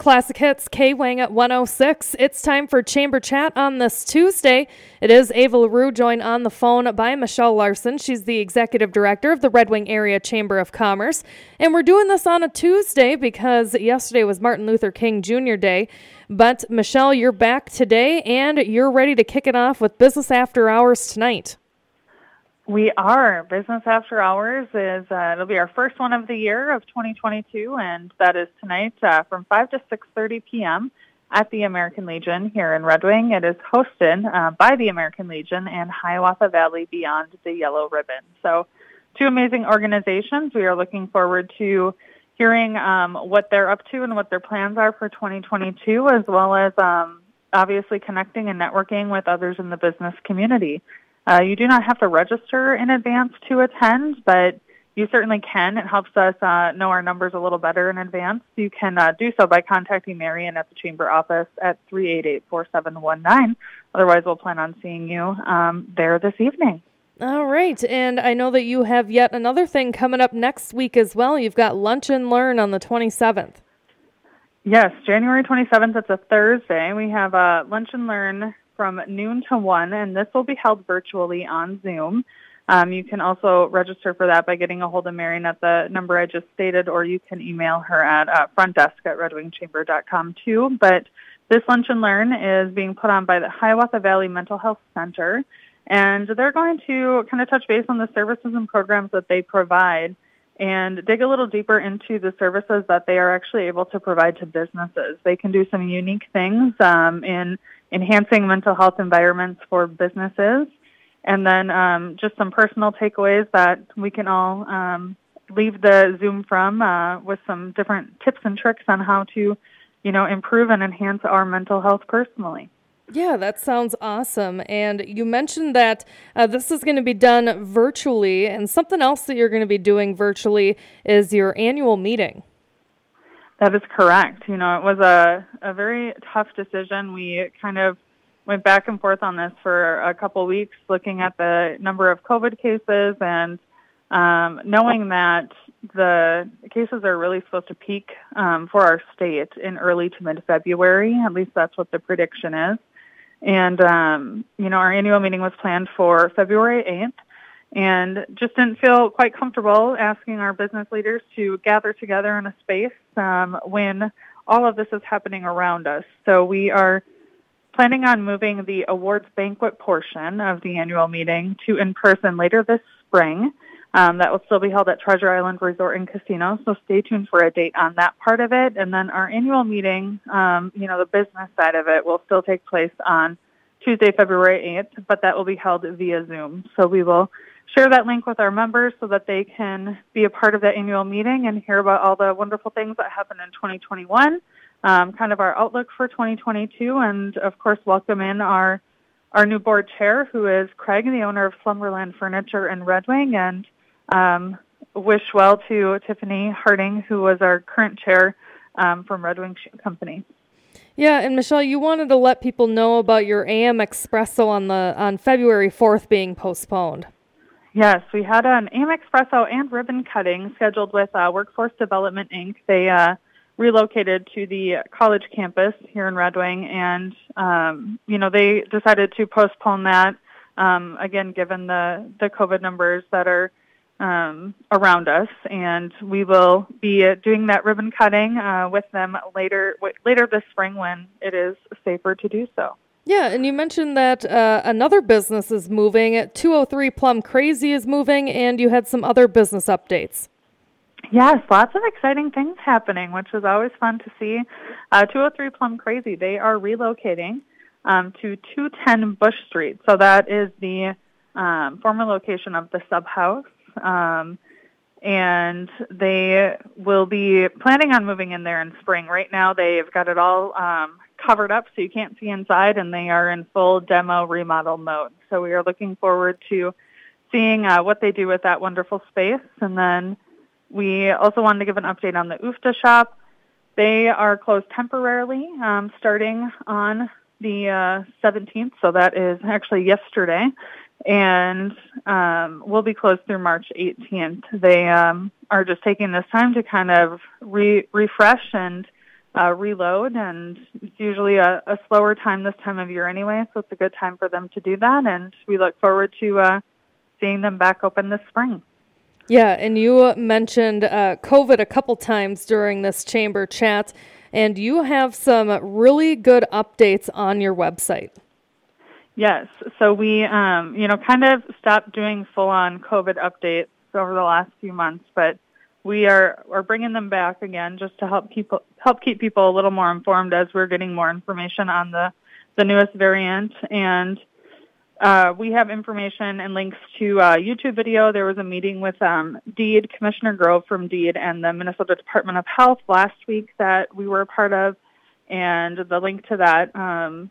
Classic Hits K Wang at 106. It's time for Chamber Chat on this Tuesday. It is Ava LaRue joined on the phone by Michelle Larson. She's the executive director of the Red Wing Area Chamber of Commerce. And we're doing this on a Tuesday because yesterday was Martin Luther King Jr. Day. But Michelle, you're back today and you're ready to kick it off with Business After Hours tonight. We are. Business After Hours is uh, it'll be our first one of the year of 2022, and that is tonight uh, from 5 to 6:30 p.m. at the American Legion here in Red Wing. It is hosted uh, by the American Legion and Hiawatha Valley Beyond the Yellow Ribbon. So, two amazing organizations. We are looking forward to hearing um, what they're up to and what their plans are for 2022, as well as um, obviously connecting and networking with others in the business community. Uh, you do not have to register in advance to attend, but you certainly can. It helps us uh, know our numbers a little better in advance. You can uh, do so by contacting Marion at the Chamber office at 388-4719. Otherwise, we'll plan on seeing you um, there this evening. All right. And I know that you have yet another thing coming up next week as well. You've got Lunch and Learn on the 27th. Yes, January 27th. It's a Thursday. We have a Lunch and Learn from noon to 1, and this will be held virtually on Zoom. Um, you can also register for that by getting a hold of Marion at the number I just stated, or you can email her at uh, front desk at redwingchamber.com too. But this Lunch and Learn is being put on by the Hiawatha Valley Mental Health Center, and they're going to kind of touch base on the services and programs that they provide and dig a little deeper into the services that they are actually able to provide to businesses. They can do some unique things um, in enhancing mental health environments for businesses, and then um, just some personal takeaways that we can all um, leave the Zoom from uh, with some different tips and tricks on how to, you know, improve and enhance our mental health personally. Yeah, that sounds awesome. And you mentioned that uh, this is going to be done virtually, and something else that you're going to be doing virtually is your annual meeting. That is correct. You know, it was a, a very tough decision. We kind of went back and forth on this for a couple weeks, looking at the number of COVID cases and um, knowing that the cases are really supposed to peak um, for our state in early to mid February. At least that's what the prediction is. And, um, you know, our annual meeting was planned for February 8th and just didn't feel quite comfortable asking our business leaders to gather together in a space um, when all of this is happening around us. So we are planning on moving the awards banquet portion of the annual meeting to in person later this spring. Um, that will still be held at Treasure Island Resort and Casino, so stay tuned for a date on that part of it. And then our annual meeting, um, you know, the business side of it will still take place on Tuesday, February 8th, but that will be held via Zoom. So we will share that link with our members so that they can be a part of that annual meeting and hear about all the wonderful things that happened in 2021, um, kind of our outlook for 2022, and of course welcome in our our new board chair, who is Craig, the owner of Slumberland Furniture in Red Wing, and um, wish well to Tiffany Harding, who was our current chair um, from Red Wing Company. Yeah, and Michelle, you wanted to let people know about your AM Espresso on the on February 4th being postponed. Yes, we had an AM Espresso and ribbon cutting scheduled with uh, Workforce Development Inc. They uh, relocated to the college campus here in Red Wing, and um, you know they decided to postpone that um, again, given the the COVID numbers that are um, around us, and we will be uh, doing that ribbon cutting uh, with them later w- later this spring when it is safer to do so. Yeah, and you mentioned that uh, another business is moving. 203 Plum Crazy is moving, and you had some other business updates. Yes, lots of exciting things happening, which is always fun to see. Uh, 203 Plum Crazy, they are relocating um, to 210 Bush Street. So that is the um, former location of the sub house. Um, and they will be planning on moving in there in spring. Right now, they've got it all um, covered up so you can't see inside, and they are in full demo remodel mode. So we are looking forward to seeing uh, what they do with that wonderful space. And then we also wanted to give an update on the Uffda shop. They are closed temporarily um, starting on the uh, 17th, so that is actually yesterday, and um, will be closed through March 18th. They um, are just taking this time to kind of re- refresh and uh, reload, and it's usually a, a slower time this time of year anyway, so it's a good time for them to do that, and we look forward to uh, seeing them back open this spring. Yeah, and you mentioned uh, COVID a couple times during this chamber chat, and you have some really good updates on your website. Yes, so we, um, you know, kind of stopped doing full-on COVID updates over the last few months, but we are are bringing them back again just to help people help keep people a little more informed as we're getting more information on the the newest variant and uh, we have information and links to a YouTube video. There was a meeting with um, DEED, Commissioner Grove from DEED, and the Minnesota Department of Health last week that we were a part of, and the link to that um,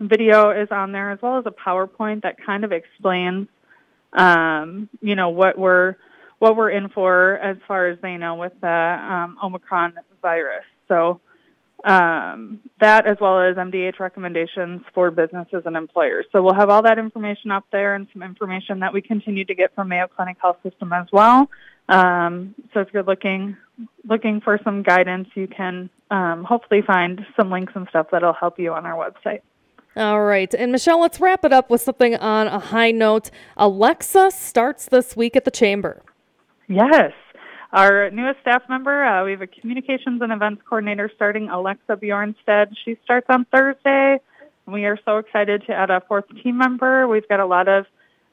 video is on there, as well as a PowerPoint that kind of explains, um, you know, what we're what we're in for as far as they know with the um, Omicron virus. So um, that as well as MDH recommendations for businesses and employers. So we'll have all that information up there and some information that we continue to get from Mayo Clinic Health System as well. Um, so if you're looking looking for some guidance, you can um, hopefully find some links and stuff that'll help you on our website. All right. And Michelle, let's wrap it up with something on a high note. Alexa starts this week at the Chamber. Yes. Our newest staff member, uh, we have a communications and events coordinator starting, Alexa Bjornstead. She starts on Thursday. We are so excited to add a fourth team member. We've got a lot of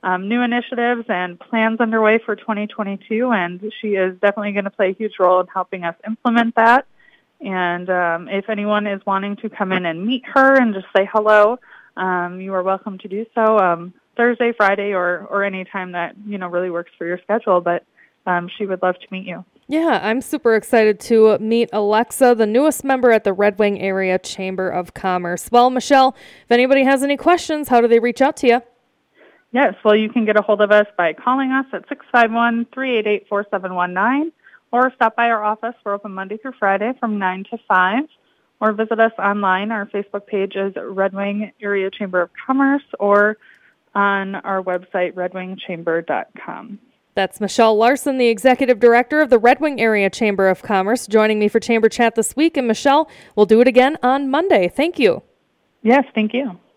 um, new initiatives and plans underway for 2022, and she is definitely going to play a huge role in helping us implement that. And um, if anyone is wanting to come in and meet her and just say hello, um, you are welcome to do so um, Thursday, Friday, or or any time that you know really works for your schedule. But um, she would love to meet you. Yeah, I'm super excited to meet Alexa, the newest member at the Red Wing Area Chamber of Commerce. Well, Michelle, if anybody has any questions, how do they reach out to you? Yes, well, you can get a hold of us by calling us at 651 388 4719 or stop by our office. We're open Monday through Friday from 9 to 5 or visit us online. Our Facebook page is Red Wing Area Chamber of Commerce or on our website, redwingchamber.com. That's Michelle Larson, the executive director of the Red Wing Area Chamber of Commerce, joining me for Chamber Chat this week. And Michelle, we'll do it again on Monday. Thank you. Yes, thank you.